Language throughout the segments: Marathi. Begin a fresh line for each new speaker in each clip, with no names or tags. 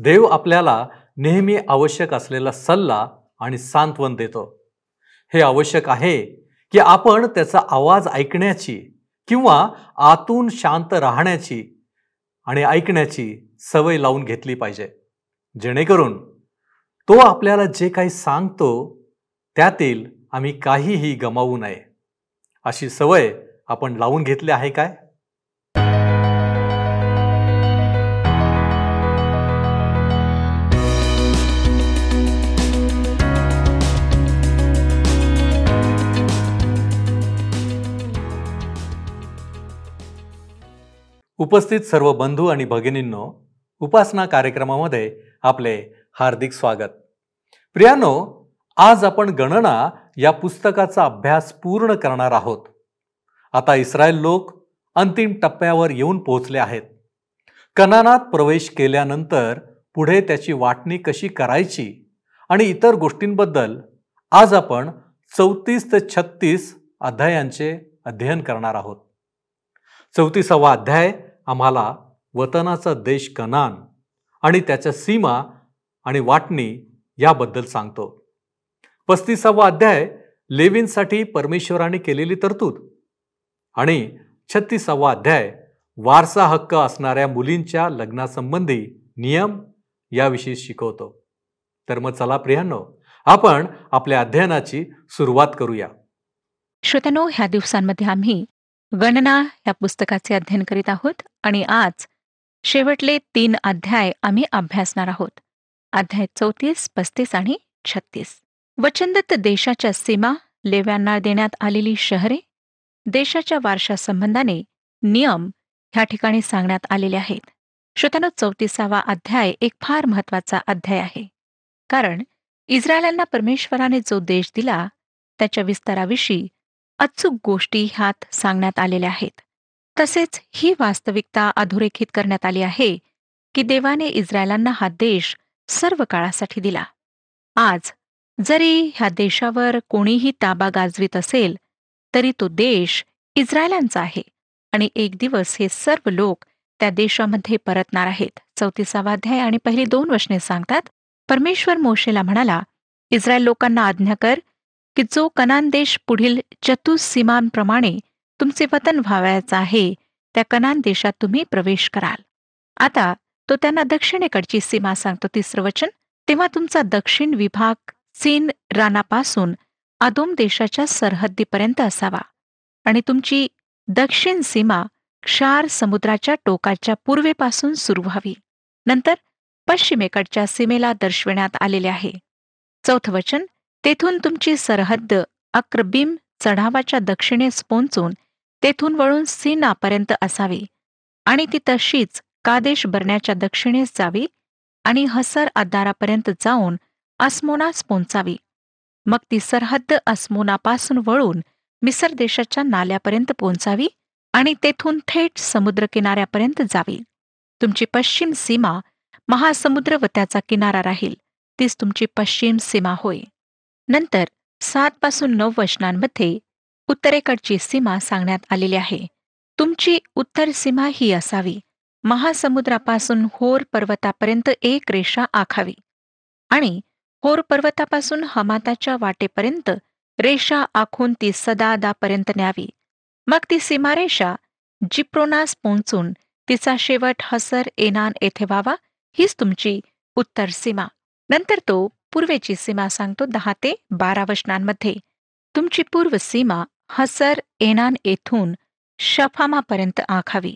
देव आपल्याला नेहमी आवश्यक असलेला सल्ला आणि सांत्वन देतो. हे आवश्यक आहे की आपण त्याचा आवाज ऐकण्याची किंवा आतून शांत राहण्याची आणि ऐकण्याची सवय लावून घेतली पाहिजे. जेणेकरून तो आपल्याला जे काही सांगतो त्यातील आम्ही काहीही गमावू नये. अशी सवय आपण लावून घेतली आहे काय? उपस्थित सर्व बंधू आणि भगिनींनो उपासना कार्यक्रमामध्ये आपले हार्दिक स्वागत. प्रियानो आज आपण गणना या पुस्तकाचा अभ्यास पूर्ण करणार आहोत. आता इस्रायल लोक अंतिम टप्प्यावर येऊन पोहोचले आहेत. कनानात प्रवेश केल्यानंतर पुढे त्याची वाटणी कशी करायची आणि इतर गोष्टींबद्दल आज आपण चौतीस ते छत्तीस अध्यायांचे अध्ययन करणार आहोत. चौतीसावा अध्याय आम्हाला वतनाचा देश कनान आणि त्याच्या सीमा आणि वाटणी याबद्दल सांगतो. पस्तीसावा अध्याय लेवींसाठी परमेश्वराने केलेली तरतूद. आणि छत्तीसावा अध्याय वारसा हक्क असणाऱ्या मुलींच्या लग्नासंबंधी नियम याविषयी शिकवतो. तर मग चला प्रियांनो आपण आपल्या अध्ययनाची सुरुवात करूया.
श्रोत्यानो ह्या दिवसांमध्ये आम्ही गणना या पुस्तकाचे अध्ययन करीत आहोत आणि आज शेवटले तीन अध्याय आम्ही अभ्यासणार आहोत. अध्याय चौतीस पस्तीस आणि छत्तीस. वचनदत्त देशाच्या सीमा लेव्यांना देण्यात आलेली शहरे देशाच्या वारशा संबंधाने नियम ह्या ठिकाणी सांगण्यात आलेले आहेत. श्रोत्यानो चौतीसावा अध्याय एक फार महत्त्वाचा अध्याय आहे. कारण इस्रायलांना परमेश्वराने जो देश दिला त्याच्या विस्ताराविषयी अचूक गोष्टी ह्यात सांगण्यात आलेल्या आहेत. तसेच ही वास्तविकता अधोरेखित करण्यात आली आहे की देवाने इस्रायलांना हा देश सर्व काळासाठी दिला. आज जरी ह्या देशावर कोणीही ताबा गाजवीत असेल तरी तो देश इस्रायलांचा आहे आणि एक दिवस हे सर्व लोक त्या देशामध्ये परतणार आहेत. चौतीसावा अध्याय आणि पहिली दोन वचने सांगतात परमेश्वर मोशेला म्हणाला इस्रायल लोकांना आज्ञा कर की जो कनान देश पुढील चतुसीमांप्रमाणे तुमचे वतन व्हावायचं आहे त्या कनान देशात तुम्ही प्रवेश कराल. आता तो त्यांना दक्षिणेकडची सीमा सांगतो. तिसरं वचन तेव्हा तुमचा दक्षिण विभाग सीन रानापासून आदोम देशाच्या सरहद्दीपर्यंत असावा आणि तुमची दक्षिण सीमा क्षार समुद्राच्या टोकाच्या पूर्वेपासून सुरू व्हावी. नंतर पश्चिमेकडच्या सीमेला दर्शविण्यात आलेले आहे. चौथं वचन तेथून तुमची सरहद्द अक्रबीम चढावाच्या दक्षिणेस पोहोचून तेथून वळून सीनापर्यंत असावी आणि ती तशीच कादेश बरण्याच्या दक्षिणेस जावी आणि हसर अद्दारापर्यंत जाऊन अस्मोनास पोहोचावी. मग ती सरहद्द अस्मोनापासून वळून मिसर देशाच्या नाल्यापर्यंत पोहोचावी आणि तेथून थेट समुद्रकिनाऱ्यापर्यंत जावी. तुमची पश्चिम सीमा महासमुद्र व त्याचा किनारा राहील. तीच तुमची पश्चिम सीमा होय. नंतर सात पासून नऊ वचनांमध्ये उत्तरेकडची सीमा सांगण्यात आलेली आहे. तुमची उत्तर सीमा ही असावी. महासमुद्रापासून होर पर्वतापर्यंत एक रेषा आखावी. आणि होर पर्वतापासून हमाताच्या वाटेपर्यंत रेषा आखून ती सदादापर्यंत न्यावी. मग ती सीमारेषा जिप्रोनास पोहोचून तिचा शेवट हसर एनान येथे व्हावा हीच तुमची उत्तर सीमा. नंतर तो पूर्वेची सीमा सांगतो दहा ते बारा वचनांमध्ये. तुमची पूर्व सीमा हसर एनान येथून शफामापर्यंत आखावी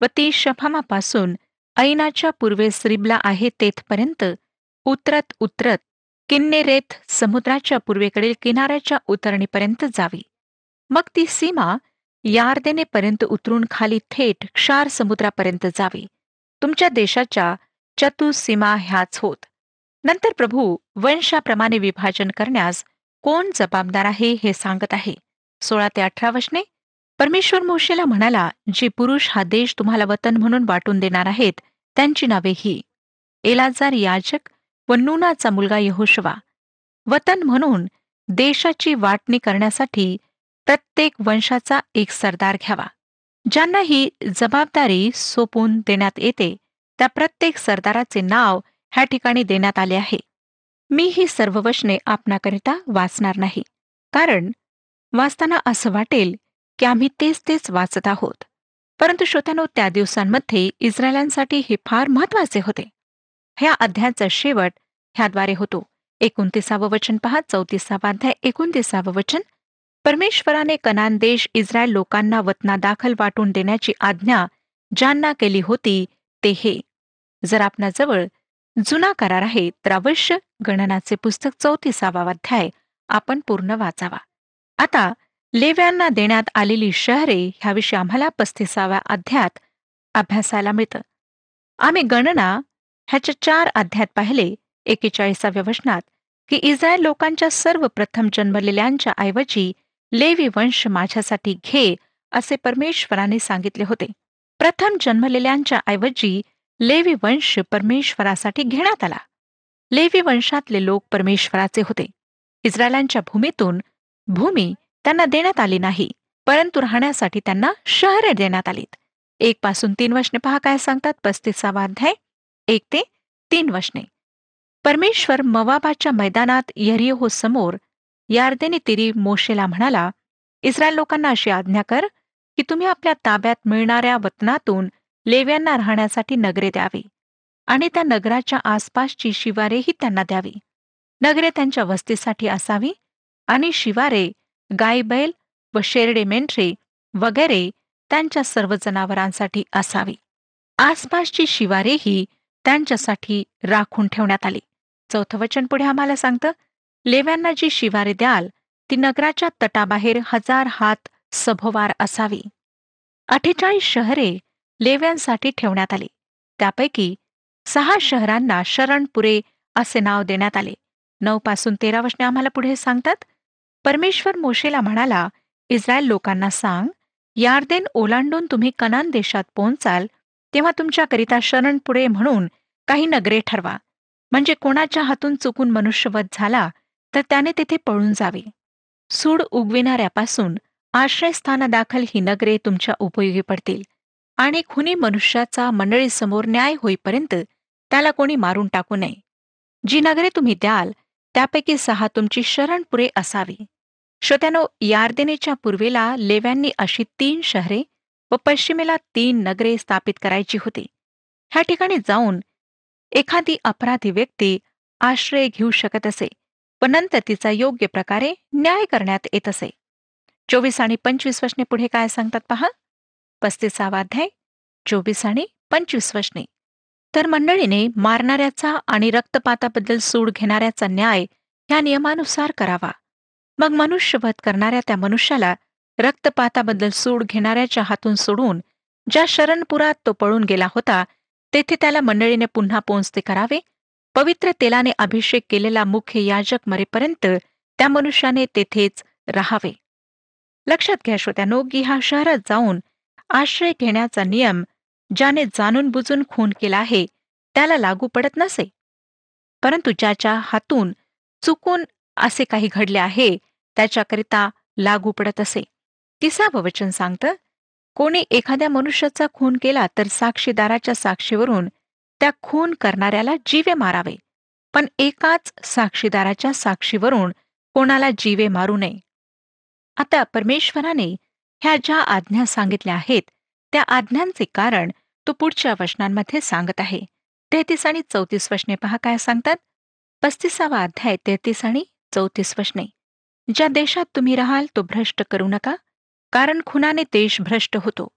व ती शफामापासून ऐनाच्या पूर्वेस रिबला आहे तेथपर्यंत उतरत उतरत किन्नेरेत समुद्राच्या पूर्वेकडील किनाऱ्याच्या उतरणीपर्यंत जावी. मग ती सीमा यार्देनेपर्यंत उतरून खाली थेट क्षार समुद्रापर्यंत जावी. तुमच्या देशाच्या चतुसीमा ह्याच होत. नंतर प्रभू वंशाप्रमाणे विभाजन करण्यास कोण जबाबदार आहे हे सांगत आहे. सोळा ते अठरा वचने परमेश्वर मोशेला म्हणाला जे पुरुष हा देश तुम्हाला वतन म्हणून वाटून देणार आहेत त्यांची नावे ही. एलाजार याजक व नूनाचा मुलगा यहोशवा. वतन म्हणून देशाची वाटणी करण्यासाठी प्रत्येक वंशाचा एक सरदार घ्यावा. ज्यांना ही जबाबदारी सोपून देण्यात येते त्या प्रत्येक सरदाराचे नाव ह्या ठिकाणी देण्यात आले आहे. मी ही सर्व वचने आपणाकरिता वाचणार नाही. कारण वाचताना असं वाटेल की आम्ही तेच तेच वाचत आहोत. परंतु श्रोत्यानो त्या दिवसांमध्ये इस्रायलांसाठी हे फार महत्त्वाचे होते. ह्या अध्यायाचा शेवट ह्याद्वारे होतो. एकोणतीसावं वचन पहा चौतीसावा अध्याय एकोणतीसावं वचन. परमेश्वराने कनान देश इस्रायल लोकांना वतना दाखल वाटून देण्याची आज्ञा ज्यांना केली होती ते हे. जर आपणाजवळ जुना करार आहे त्रावश्य गणनाचे पुस्तक चौतीसावा अध्याय. आपण पूर्ण वाचावा. आता लेव्यांना देण्यात आलेली शहरे ह्याविषयी आम्हाला पस्तीसाव्या अध्यायात अभ्यासायला मिळतं. आम्ही गणना ह्याच्या चार अध्यात पाहिले एकेचाळीसाव्या वचनात की इस्रायल लोकांच्या सर्व प्रथम जन्मलेल्यांच्या ऐवजी लेवी वंश माझ्यासाठी घे असे परमेश्वराने सांगितले होते. प्रथम जन्मलेल्यांच्या ऐवजी लेवी वंश परमेश्वरासाठी घेण्यात आला. लेवी वंशातले लोक परमेश्वराचे होते. इस्रायलांच्या भूमीतून भूमी त्यांना देण्यात आली नाही परंतु राहण्यासाठी त्यांना शहरे देण्यात आलीत. एक पासून तीन वशने पहा काय सांगतात? पस्तीसावा अध्याय एक ते तीन वशने परमेश्वर मवाबाच्या मैदानात यरिहो समोर यार्देने तिरी मोशेला म्हणाला इस्रायल लोकांना अशी आज्ञा कर की तुम्ही आपल्या ताब्यात मिळणाऱ्या वतनातून लेव्यांना राहण्यासाठी नगरे द्यावी आणि त्या नगराच्या आसपासची शिवारेही त्यांना द्यावी. नगरे त्यांच्या वस्तीसाठी असावी आणि शिवारे गाय बैल व शेरडे मेंढरे वगैरे त्यांच्या सर्व जनावरांसाठी असावी. आसपासची शिवारेही त्यांच्यासाठी राखून ठेवण्यात आली. चौथं वचन पुढे आम्हाला सांगतं लेव्यांना जी शिवारे द्याल ती नगराच्या तटाबाहेर हजार हात सभोवार असावी. अठ्ठेचाळीस शहरे लेव्यांसाठी ठेवण्यात आली. त्यापैकी सहा शहरांना शरणपुरे असे नाव देण्यात आले. नऊ पासून तेरा वचने आम्हाला पुढे सांगतात? परमेश्वर मोशेला म्हणाला इस्रायल लोकांना सांग यार्देन ओलांडून तुम्ही कनान देशात पोहोचाल तेव्हा तुमच्याकरिता शरणपुरे म्हणून काही नगरे ठरवा. म्हणजे कोणाच्या हातून चुकून मनुष्यवध झाला तर त्याने तेथे पळून जावे. सूड उगविणाऱ्यापासून आश्रयस्थानादाखल ही नगरे तुमच्या उपयोगी पडतील. आणि खुनी मनुष्याचा मंडळीसमोर न्याय होईपर्यंत त्याला कोणी मारून टाकू नये. जी नगरे तुम्ही द्याल त्यापैकी सहा तुमची शरणपुरे असावी. श्रोत्यानो यार्देनेच्या पूर्वेला लेव्यांनी अशी तीन शहरे व पश्चिमेला तीन नगरे स्थापित करायची होती. ह्या ठिकाणी जाऊन एखादी अपराधी व्यक्ती आश्रय घेऊ शकत असे व नंतर तिचा योग्य प्रकारे न्याय करण्यात येत असे. चोवीस आणि पंचवीस वचने पुढे काय सांगतात पहा? पस्तीसावा अध्याय चोवीस आणि पंचवीस वशने तर मंडळीने मारणाऱ्याचा आणि रक्तपाताबद्दल सूड घेणाऱ्याचा न्याय या नियमानुसार करावा. मग मनुष्यवध करणाऱ्या त्या मनुष्याला रक्तपाताबद्दल सूड घेणाऱ्याच्या हातून सोडून ज्या शरणपुरात तो पळून गेला होता तेथे त्याला मंडळीने पुन्हा पोहोचते करावे? पवित्र तेलाने अभिषेक केलेला मुख्य याजक मरेपर्यंत त्या मनुष्याने तेथेच राहावे. लक्षात घ्या श्रोत्यानो की हा शहरात जाऊन आश्रय घेण्याचा नियम ज्याने जाणून बुजून खून केला आहे त्याला लागू पडत नसे. परंतु ज्याच्या हातून चुकून असे काही घडले आहे त्याच्याकरिता लागू पडत असे. तिसावं वचन सांगतं कोणी एखाद्या मनुष्याचा खून केला तर साक्षीदाराच्या साक्षीवरून त्या खून करणाऱ्याला जीवे मारावे. पण एकाच साक्षीदाराच्या साक्षीवरून कोणाला जीवे मारू नये. आता परमेश्वराने ह्या ज्या आज्ञा सांगितल्या आहेत त्या आज्ञांचे कारण तो पुढच्या वचनांमध्ये सांगत आहे. तेहतीस आणि चौतीस वचने पहा काय सांगतात? पस्तीसावा अध्याय तेहतीस आणि चौतीस वचने. ज्या देशात तुम्ही राहाल तो भ्रष्ट करू नका कारण खुनाने देश भ्रष्ट होतो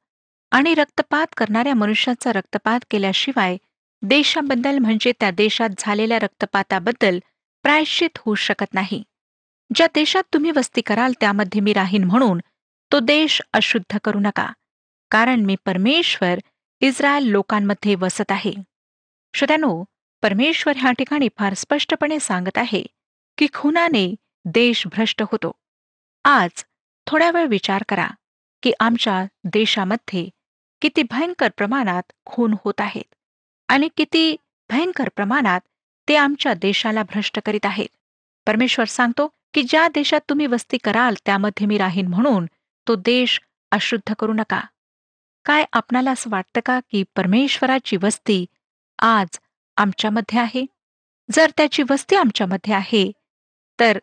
आणि रक्तपात करणाऱ्या मनुष्याचा रक्तपात केल्याशिवाय देशाबद्दल म्हणजे त्या देशात झालेल्या रक्तपाताबद्दल प्रायश्चित होऊ शकत नाही. ज्या देशात तुम्ही वस्ती कराल त्यामध्ये मी राहीन म्हणून तो देश अशुद्ध करू नका कारण मी परमेश्वर इस्रायल लोकांमध्ये वसत आहे. श्रोत्यानो परमेश्वर ह्या ठिकाणी फार स्पष्टपणे सांगत आहे की खुनाने देश भ्रष्ट होतो. आज थोड्या वेळ विचार करा की आमच्या देशामध्ये किती भयंकर प्रमाणात खून होत आहेत आणि किती भयंकर प्रमाणात ते आमच्या देशाला भ्रष्ट करीत आहेत. परमेश्वर सांगतो की ज्या देशात तुम्ही वस्ती कराल त्यामध्ये मी राहीन म्हणून तो देश अशुद्ध करू नका. काय आपणाला असं वाटतं का की परमेश्वराची वस्ती आज आमच्यामध्ये आहे? जर त्याची वस्ती आमच्यामध्ये आहे तर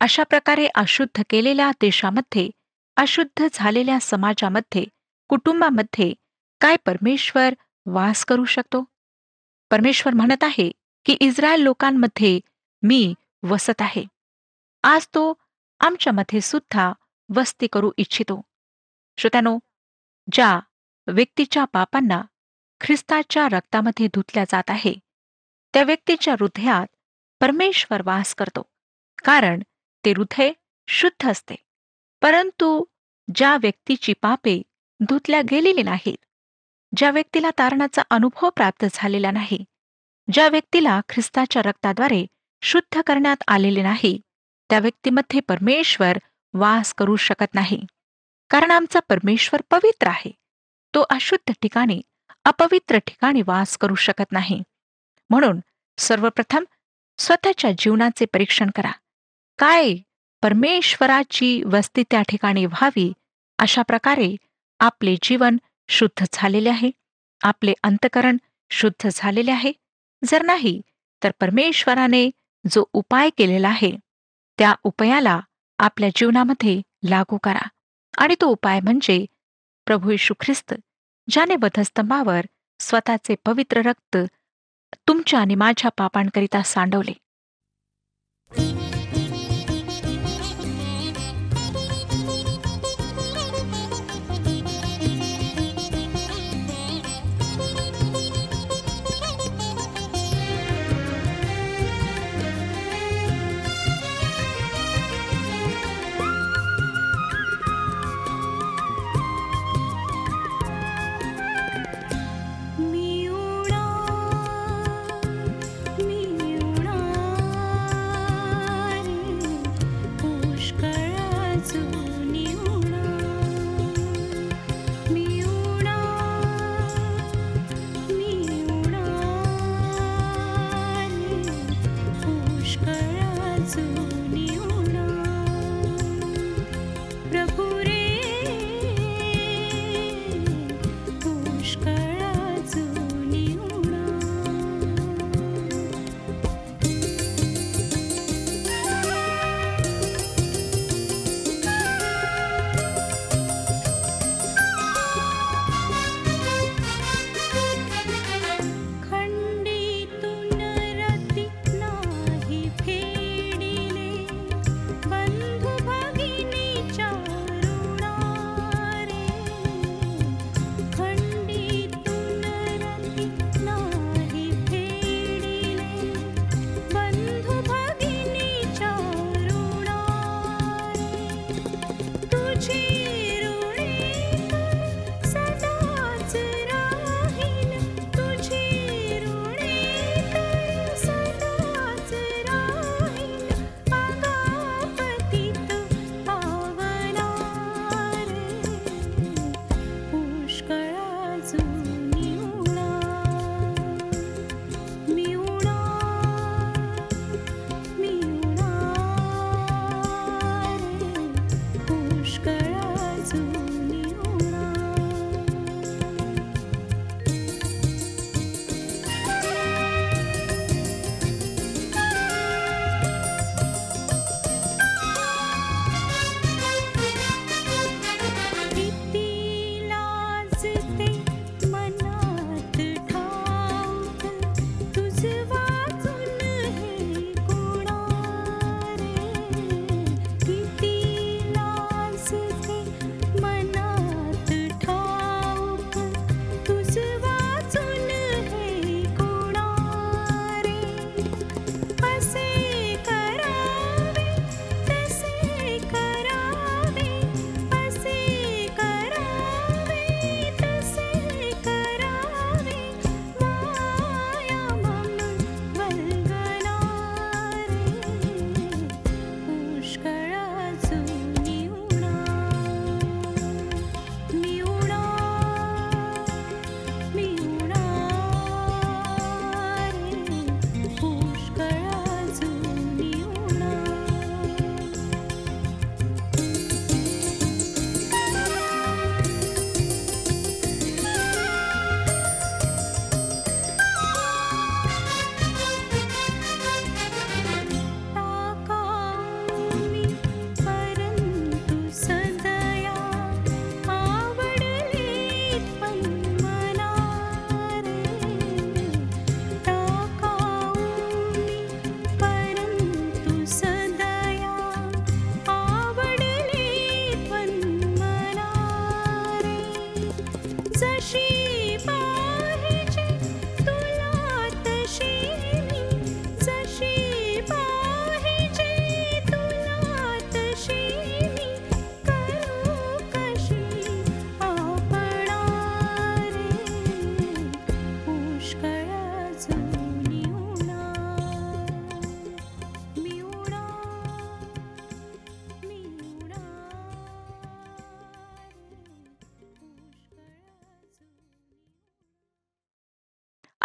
अशा प्रकारे अशुद्ध केलेल्या देशामध्ये अशुद्ध झालेल्या समाजामध्ये कुटुंबामध्ये काय परमेश्वर वास करू शकतो? परमेश्वर म्हणत आहे की इस्रायल लोकांमध्ये मी वसत आहे. आज तो आमच्यामध्ये सुद्धा वस्ती करू इच्छितो. श्रोत्यानो ज्या व्यक्तीच्या पापांना ख्रिस्ताच्या रक्तामध्ये धुतल्या जात आहे त्या व्यक्तीच्या हृदयात परमेश्वर वास करतो कारण ते हृदय शुद्ध असते. परंतु ज्या व्यक्तीची पापे धुतल्या गेलेली नाहीत ज्या व्यक्तीला तारणाचा अनुभव प्राप्त झालेला नाही ज्या व्यक्तीला ख्रिस्ताच्या रक्ताद्वारे शुद्ध करण्यात आलेले नाही त्या व्यक्तीमध्ये परमेश्वर वास करू शकत नाही. कारण आमचा परमेश्वर पवित्र आहे. तो अशुद्ध ठिकाणी अपवित्र ठिकाणी वास करू शकत नाही. म्हणून सर्वप्रथम स्वतःच्या जीवनाचे परीक्षण करा. काय परमेश्वराची वस्ती त्या ठिकाणी व्हावी अशा प्रकारे आपले जीवन शुद्ध झालेले आहे. आपले अंतकरण शुद्ध झालेले आहे. जर नाही तर परमेश्वराने जो उपाय केलेला आहे त्या उपायाला आपल्या जीवनामध्ये लागू करा. आणि तो उपाय म्हणजे प्रभू येशू ख्रिस्त ज्याने वधस्तंभावर स्वतःचे पवित्र रक्त तुमच्या आणि माझ्या पापांकरिता सांडवले.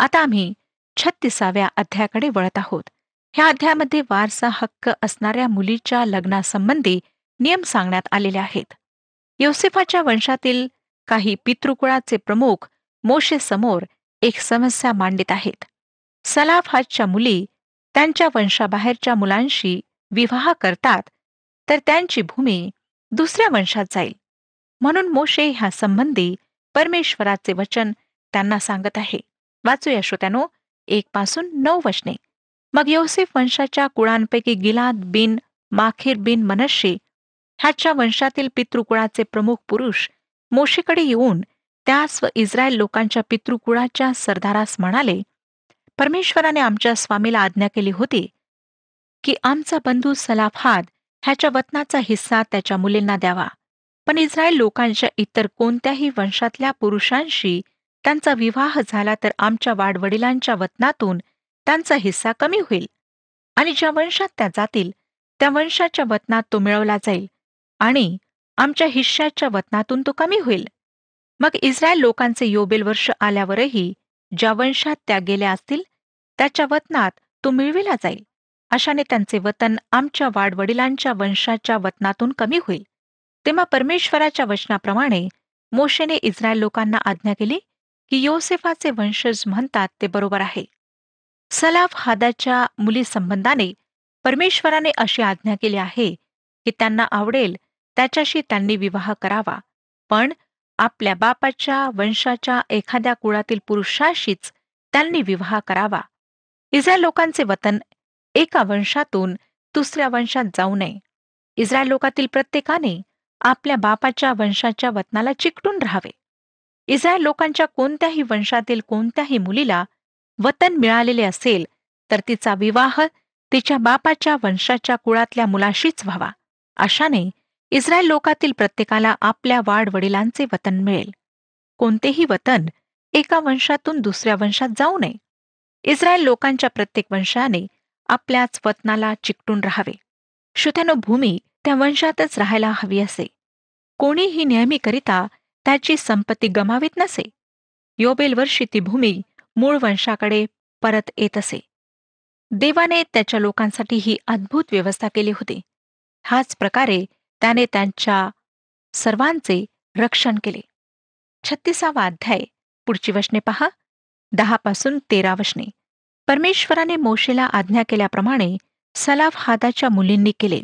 आता आम्ही छत्तीसाव्या अध्यायाकडे वळत आहोत. ह्या अध्यायामध्ये वारसा हक्क असणाऱ्या मुलीच्या लग्नासंबंधी नियम सांगण्यात आलेले आहेत. योसेफाच्या वंशातील काही पितृकुळाचे प्रमुख मोशेसमोर एक समस्या मांडित आहेत. सलाफाच्या मुली त्यांच्या वंशाबाहेरच्या मुलांशी विवाह करतात तर त्यांची भूमी दुसऱ्या वंशात जाईल. म्हणून मोशे ह्या संबंधी परमेश्वराचे वचन त्यांना सांगत आहे. वाचूया श्रोत्यानो एक पासून नऊ वचने. मग योसेफ वंशाच्या कुळांपैकी गिलाद बिन माखीर बिन मनशे ह्याच्या वंशातील पितृकुळाचे प्रमुख पुरुष मोशीकडे येऊन त्यास व इस्रायल लोकांच्या पितृकुळाच्या सरदारास म्हणाले परमेश्वराने आमच्या स्वामीला आज्ञा केली होती की आमचा बंधू सलाफाद ह्याच्या वतनाचा हिस्सा त्याच्या मुलींना द्यावा. पण इस्रायल लोकांच्या इतर कोणत्याही वंशातल्या पुरुषांशी त्यांचा विवाह झाला तर आमच्या वाडवडिलांच्या वतनातून त्यांचा हिस्सा कमी होईल. आणि ज्या वंशात त्या जातील त्या वंशाच्या वतनात तो मिळवला जाईल आणि आमच्या हिश्श्याच्या वतनातून तो कमी होईल. मग इस्रायल लोकांचे योबेल वर्ष आल्यावरही ज्या वंशात त्या गेल्या असतील त्याच्या वतनात तो मिळविला जाईल. अशाने त्यांचे वतन आमच्या वाडवडिलांच्या वंशाच्या वतनातून कमी होईल. तेव्हा परमेश्वराच्या वचनाप्रमाणे मोशेने इस्रायल लोकांना आज्ञा केली की योसेफाचे वंशज म्हणतात ते बरोबर आहे. सलाफ हादाच्या मुलीसंबंधाने परमेश्वराने अशी आज्ञा केली आहे की त्यांना आवडेल त्याच्याशी त्यांनी विवाह करावा. पण आपल्या बापाच्या वंशाच्या एखाद्या कुळातील पुरुषाशीच त्यांनी विवाह करावा. इस्रायल लोकांचे वतन एका वंशातून दुसऱ्या वंशात जाऊ नये. इस्रायल लोकातील प्रत्येकाने आपल्या बापाच्या वंशाच्या वतनाला चिकटून राहावे. इस्रायल लोकांच्या कोणत्याही वंशातील कोणत्याही मुलीला वतन मिळालेले असेल तर तिचा विवाह तिच्या बापाच्या वंशाच्या कुळातल्या मुलाशीच व्हावा. अशाने इस्रायल लोकातील प्रत्येकाला आपल्या वाडवडिलांचे वतन मिळेल. कोणतेही वतन एका वंशातून दुसऱ्या वंशात जाऊ नये. इस्रायल लोकांच्या प्रत्येक वंशाने आपल्याच वतनाला चिकटून राहावे. श्रुत्यानो भूमी त्या वंशातच राहायला हवी असे. कोणीही नेहमीकरिता त्याची संपत्ती गमावीत नसे. योबेल वर्षी ती भूमी मूळ वंशाकडे परत येत असे. देवाने त्याच्या लोकांसाठी ही अद्भुत व्यवस्था केली होती. हाच प्रकारे त्याने त्यांच्या सर्वांचे रक्षण केले. छत्तीसावा अध्याय पुढची वशने पहा. दहापासून तेरा वशने परमेश्वराने मोशेला आज्ञा केल्याप्रमाणे सलाफ हादाच्या मुलींनी केले.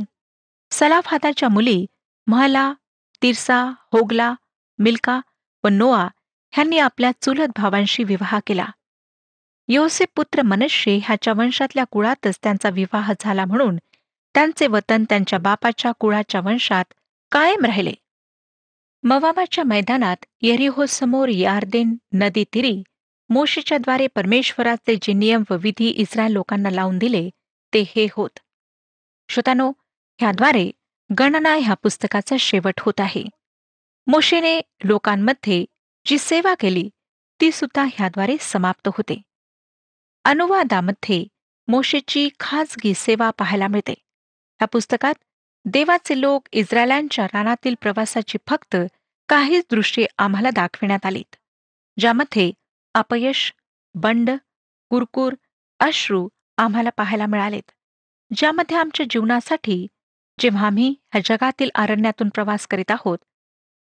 सलाफ हादाच्या मुली महला तिरसा होगला मिल्का व नोआ ह्यांनी आपल्या चुलत भावांशी विवाह केला. योसेफ पुत्र मनश्शे ह्याच्या वंशातल्या कुळातच त्यांचा विवाह झाला म्हणून त्यांचे वतन त्यांच्या बापाच्या कुळाच्या वंशात कायम राहिले. मवाबाच्या मैदानात समोर यार्देन नदी तिरी मोशीच्याद्वारे परमेश्वराचे जे नियम व विधी इस्रायल लोकांना लावून दिले ते हे होत. श्रोतानो ह्याद्वारे गणना ह्या पुस्तकाचा शेवट होत आहे. मोशेने लोकांमध्ये जी सेवा केली ती सुद्धा ह्याद्वारे समाप्त होते. अनुवादामध्ये मोशेची खाजगी सेवा पाहायला मिळते. या पुस्तकात देवाचे लोक इस्रायलांच्या रानातील प्रवासाची फक्त काहीच दृश्ये आम्हाला दाखविण्यात आलीत ज्यामध्ये अपयश बंड कुरकुर अश्रू आम्हाला पाहायला मिळालेत ज्यामध्ये आमच्या जीवनासाठी जेव्हा आम्ही ह्या जगातील अरण्यातून प्रवास करीत आहोत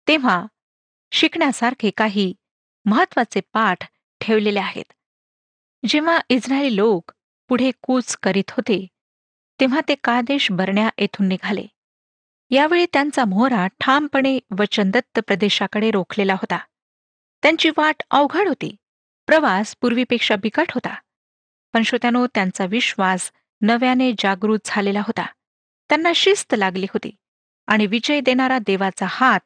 तेव्हा शिकण्यासारखे काही महत्त्वाचे पाठ ठेवलेले आहेत. जेव्हा इस्रायली लोक पुढे कूच करीत होते तेव्हा ते कादेश बरण्या येथून निघाले. यावेळी त्यांचा मोहरा ठामपणे वचनदत्त प्रदेशाकडे रोखलेला होता. त्यांची वाट अवघड होती. प्रवास पूर्वीपेक्षा बिकट होता. पण श्रोत्यानो त्यांचा विश्वास नव्याने जागृत झालेला होता. त्यांना शिस्त लागली होती आणि विजय देणारा देवाचा हात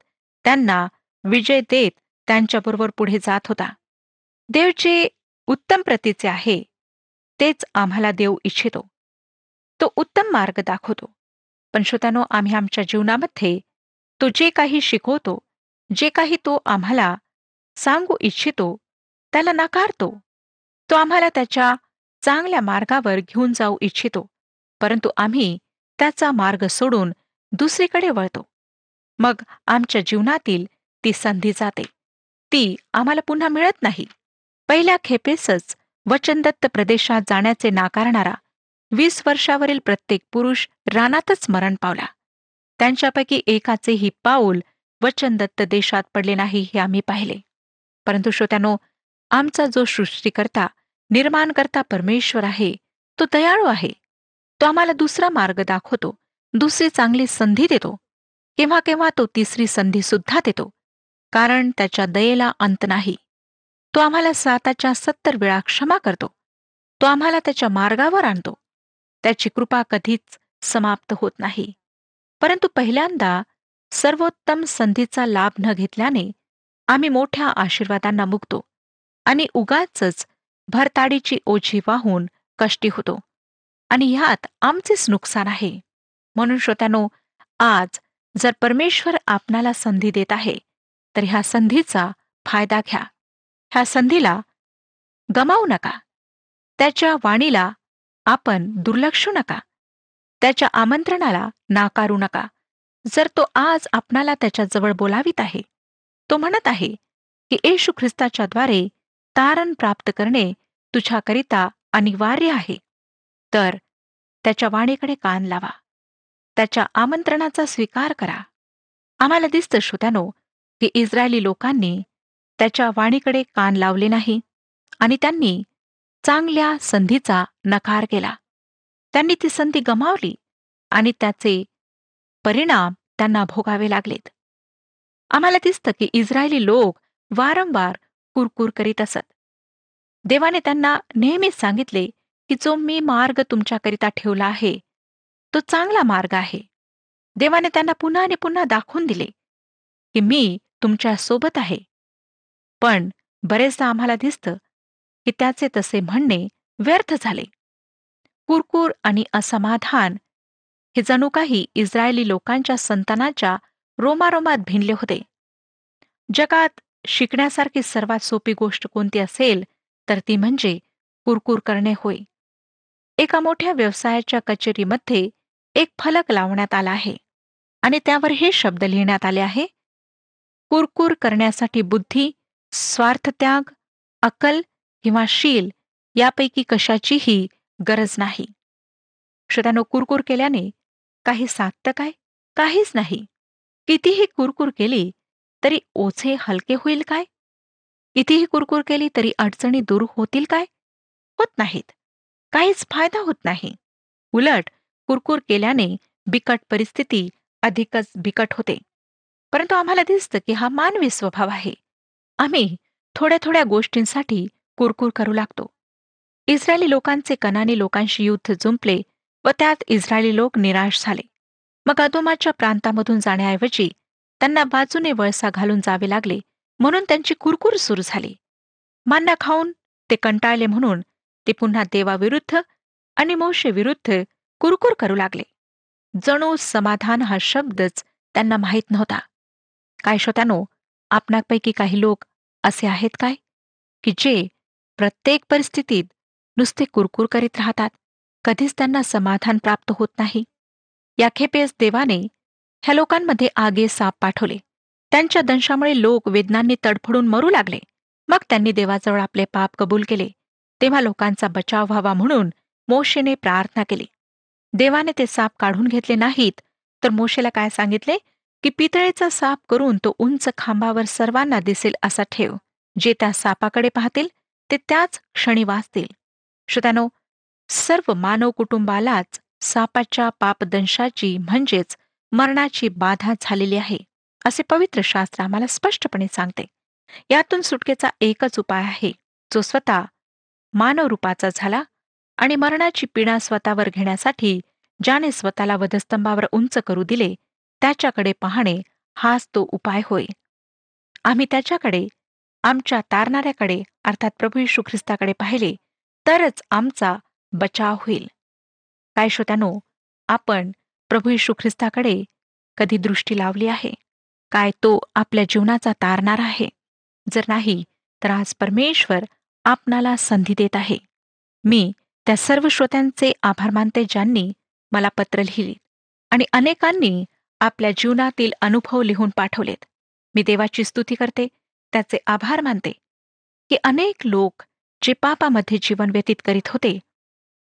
त्यांना विजय देत त्यांच्याबरोबर पुढे जात होता. देव जे उत्तम प्रतीचे आहे तेच आम्हाला देऊ इच्छितो. तो उत्तम मार्ग दाखवतो. पण श्रोत्यानो आम्ही आमच्या जीवनामध्ये तो जे काही शिकवतो जे काही तो आम्हाला सांगू इच्छितो त्याला नाकारतो. तो आम्हाला त्याच्या चांगल्या मार्गावर घेऊन जाऊ इच्छितो परंतु आम्ही त्याचा मार्ग सोडून दुसरीकडे वळतो. मग आमच्या जीवनातील ती संधी जाते. ती आम्हाला पुन्हा मिळत नाही. पहिल्या खेपेसच वचनदत्त प्रदेशात जाण्याचे नाकारणारा वीस वर्षावरील प्रत्येक पुरुष रानातच मरण पावला. त्यांच्यापैकी एकाचेही पाऊल वचनदत्त देशात पडले नाही हे आम्ही पाहिले. परंतु श्रोत्यानो आमचा जो सृष्टीकर्ता निर्माणकर्ता परमेश्वर आहे तो दयाळू आहे. तो आम्हाला दुसरा मार्ग दाखवतो दुसरी चांगली संधी देतो. केव्हा केव्हा तो तिसरी संधी सुद्धा देतो. कारण त्याच्या दयेला अंत नाही. तो आम्हाला साताच्या सत्तर वेळा क्षमा करतो. तो आम्हाला त्याच्या मार्गावर आणतो. त्याची कृपा कधीच समाप्त होत नाही. परंतु पहिल्यांदा सर्वोत्तम संधीचा लाभ न घेतल्याने आम्ही मोठ्या आशीर्वादांना मुकतो आणि उगाच भरताडीची ओझी वाहून कष्टी होतो. आणि ह्यात आमचेच नुकसान आहे. म्हणून श्रोत्यानो आज जर परमेश्वर आपणाला संधी देत आहे तर ह्या संधीचा फायदा घ्या. ह्या संधीला गमावू नका. त्याच्या वाणीला आपण दुर्लक्षू नका. त्याच्या आमंत्रणाला नाकारू नका. जर तो आज आपणाला त्याच्याजवळ बोलावित आहे तो म्हणत आहे की येशू ख्रिस्ताच्याद्वारे तारण प्राप्त करणे तुझ्याकरिता अनिवार्य आहे तर त्याच्या वाणीकडे कान लावा. त्याच्या आमंत्रणाचा स्वीकार करा. आम्हाला दिसतं श्रोत्यानो की इस्रायली लोकांनी त्याच्या वाणीकडे कान लावले नाही आणि त्यांनी चांगल्या संधीचा नकार केला. त्यांनी ती संधी गमावली आणि त्याचे परिणाम त्यांना भोगावे लागलेत. आम्हाला दिसतं की इस्रायली लोक वारंवार कुरकुर करीत असत. देवाने त्यांना नेहमीच सांगितले की जो मी मार्ग तुमच्याकरिता ठेवला आहे तो चांगला मार्ग आहे. देवाने त्यांना पुन्हा आणि पुन्हा दाखवून दिले की मी तुमच्यासोबत आहे. पण बरेचदा आम्हाला दिसतं की त्याचे तसे म्हणणे व्यर्थ झाले. कुरकुर आणि असमाधान हे जणू काही इस्रायली लोकांच्या संतानाच्या रोमारोमात भिनले होते. जगात शिकण्यासारखी सर्वात सोपी गोष्ट कोणती असेल तर ती म्हणजे कुरकुर करणे होय. एका मोठ्या व्यवसायाच्या कचेरीमध्ये एक फलक लावण्यात आला आहे. आणि त्यावर हे शब्द लिहिण्यात आले आहे. कुरकुर करण्यासाठी बुद्धी स्वार्थत्याग अकल किंवा शील यापैकी कशाचीही गरज नाही. श्रोत्यानो कुरकुर केल्याने काही साधतं काय? काहीच नाही. कितीही कुरकुर केली तरी ओझे हलके होईल काय? कितीही कुरकुर केली तरी अडचणी दूर होतील काय? होत नाहीत. काहीच फायदा होत नाही. उलट कुरकुर केल्याने बिकट परिस्थिती अधिकच बिकट होते. परंतु आम्हाला दिसतं की हा मानवी स्वभाव आहे. आम्ही थोड्या थोड्या गोष्टींसाठी कुरकुर करू लागतो. इस्रायली लोकांचे कनानी लोकांशी युद्ध जुंपले व त्यात इस्रायली लोक निराश झाले. मग अदोमाच्या प्रांतामधून जाण्याऐवजी त्यांना बाजूने वळसा घालून जावे लागले म्हणून त्यांची कुरकुर सुरू झाली. मांना खाऊन ते कंटाळले म्हणून ते पुन्हा देवाविरुद्ध आणि मोशेविरुद्ध विरुद्ध कुरकुर करू लागले. जणू समाधान हा शब्दच त्यांना माहीत नव्हता. काय श्रोत्यानो आपणापैकी काही लोक असे आहेत काय? की जे प्रत्येक परिस्थितीत नुसते कुरकुर करीत राहतात. कधीच त्यांना समाधान प्राप्त होत नाही. या खेपेस देवाने ह्या लोकांमध्ये आगे साप पाठवले. त्यांच्या दंशामुळे लोक वेदनांनी तडफडून मरू लागले. मग त्यांनी देवाजवळ आपले पाप कबूल केले. तेव्हा लोकांचा बचाव व्हावा म्हणून मोशेने प्रार्थना केली. देवाने ते साप काढून घेतले नाहीत. तर मोशेला काय सांगितले? की पितळेचा साप करून तो उंच खांबावर सर्वांना दिसेल असा ठेव. जे त्या सापाकडे पाहतील ते त्याच क्षणी वाचतील. श्रोत्यानो सर्व मानव कुटुंबालाच सापाच्या पापदंशाची म्हणजेच मरणाची बाधा झालेली आहे असे पवित्र शास्त्र आम्हाला स्पष्टपणे सांगते. यातून सुटकेचा एकच उपाय आहे जो स्वतः मानव रूपाचा झाला आणि मरणाची पीडा स्वतःवर घेण्यासाठी ज्याने स्वतःला वधस्तंभावर उंच करू दिले त्याच्याकडे पाहणे हाच तो उपाय होय. आम्ही त्याच्याकडे आमच्या तारणाऱ्याकडे अर्थात प्रभू यशू ख्रिस्ताकडे पाहिले तरच आमचा बचाव होईल. काय श्रोत्यानो आपण प्रभू यशू ख्रिस्ताकडे कधी दृष्टी लावली आहे? काय तो आपल्या जीवनाचा तारणार आहे? जर नाही तर आज परमेश्वर आपणाला संधी देत आहे. मी त्या सर्व श्रोत्यांचे आभार मानते ज्यांनी मला पत्र लिहिली आणि अनेकांनी आपल्या जीवनातील अनुभव लिहून पाठवलेत. मी देवाची स्तुती करते त्याचे आभार मानते की अनेक लोक जे पापामध्ये जीवन व्यतीत करीत होते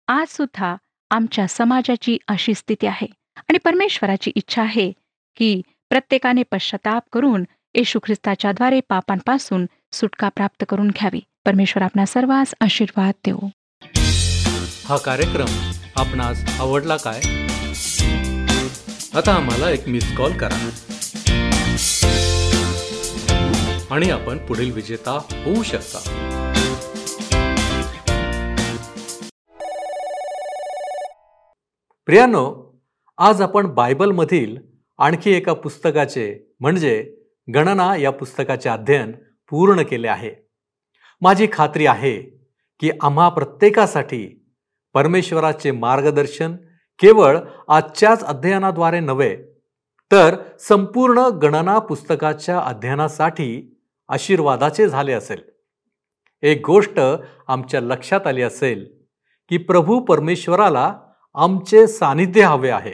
आज सुद्धा आमच्या समाजाची अशी स्थिती आहे आणि परमेश्वराची इच्छा आहे की प्रत्येकाने पश्चाताप करून येशू ख्रिस्ताच्याद्वारे पापांपासून सुटका प्राप्त करून घ्यावी. परमेश्वर आपणा सर्वांस आशीर्वाद देऊ
हा कार्यक्रम आपणास आवडला काय? आता आम्हाला एक मिस कॉल करा. आणि आपण पुढील विजेता होऊ शकता. प्रियानो आज आपण बायबलमधील आणखी एका पुस्तकाचे म्हणजे गणना या पुस्तकाचे अध्ययन पूर्ण केले आहे. माझी खात्री आहे की आम्हा प्रत्येकासाठी परमेश्वराचे मार्गदर्शन केवळ आजच्याच अध्ययनाद्वारे नव्हे तर संपूर्ण गणना पुस्तकाच्या अध्ययनासाठी आशीर्वादाचे झाले असेल. एक गोष्ट आमच्या लक्षात आली असेल की प्रभू परमेश्वराला आमचे सानिध्य हवे आहे.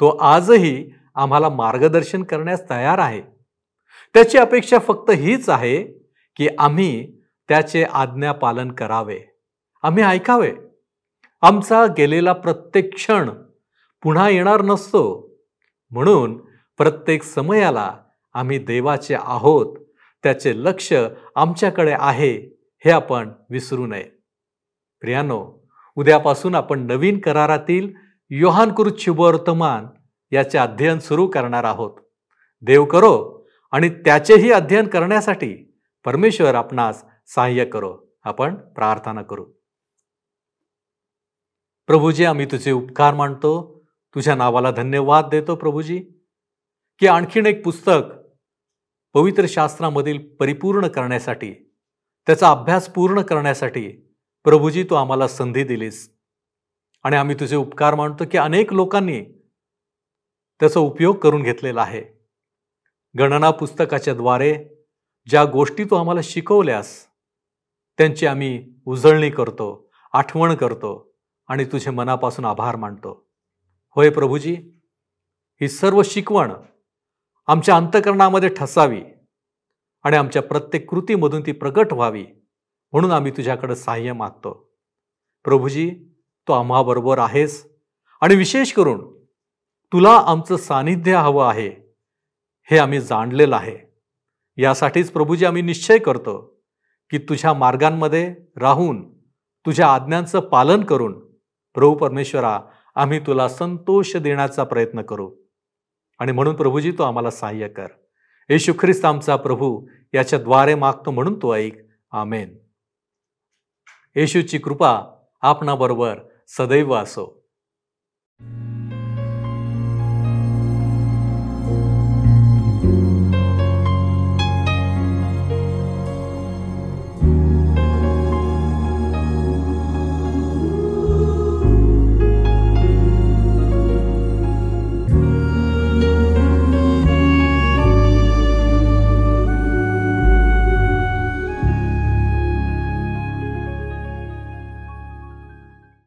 तो आजही आम्हाला मार्गदर्शन करण्यास तयार आहे. त्याची अपेक्षा फक्त हीच आहे की आम्ही त्याचे आज्ञा पालन करावे. आम्ही ऐकावे. आमचा गेलेला प्रत्येक क्षण पुन्हा येणार नसतो. म्हणून प्रत्येक समयाला आम्ही देवाचे आहोत. त्याचे लक्ष आमच्याकडे आहे हे आपण विसरू नये. प्रियानो उद्यापासून आपण नवीन करारातील योहानकृत शुभवर्तमान याचे अध्ययन सुरू करणार आहोत. देव करो आणि त्याचेही अध्ययन करण्यासाठी परमेश्वर आपणास सहाय्य करो. आपण प्रार्थना करू. प्रभूजी आम्ही तुझे उपकार मानतो. तुझ्या नावाला धन्यवाद देतो प्रभूजी. की आणखीन एक पुस्तक पवित्र शास्त्रामधील परिपूर्ण करण्यासाठी त्याचा अभ्यास पूर्ण करण्यासाठी प्रभूजी तू आम्हाला संधी दिलीस. आणि आम्ही तुझे उपकार मानतो की अनेक लोकांनी त्याचा उपयोग करून घेतलेला आहे. गणना पुस्तकाच्या द्वारे ज्या गोष्टी तू आम्हाला शिकवल्यास त्यांची आम्ही उजळणी करतो आठवण करतो. आणि तुझे मनापासून आभार मानतो. होय प्रभूजी ही सर्व शिकवण आमच्या अंतकरणामध्ये ठसावी आणि आमच्या प्रत्येक कृतीमधून ती प्रगट व्हावी म्हणून आम्ही तुझ्याकडे सहाय्य मागतो. प्रभूजी तू आम्हाबरोबर आहेस आणि विशेष करून तुला आमचं सानिध्य हवं आहे हे आम्ही जाणलेलं आहे. यासाठीच प्रभूजी आम्ही निश्चय करतो की तुझ्या मार्गांमध्ये राहून तुझ्या आज्ञांचं पालन करून प्रभू परमेश्वरा आम्ही तुला संतोष देण्याचा प्रयत्न करू. आणि म्हणून प्रभूजी तो आम्हाला सहाय्य कर. येशू ख्रिस्त आमचा प्रभू याच्याद्वारे मागतो म्हणून तो ऐक. आमेन. येशूची कृपा आपणाबरोबर सदैव असो.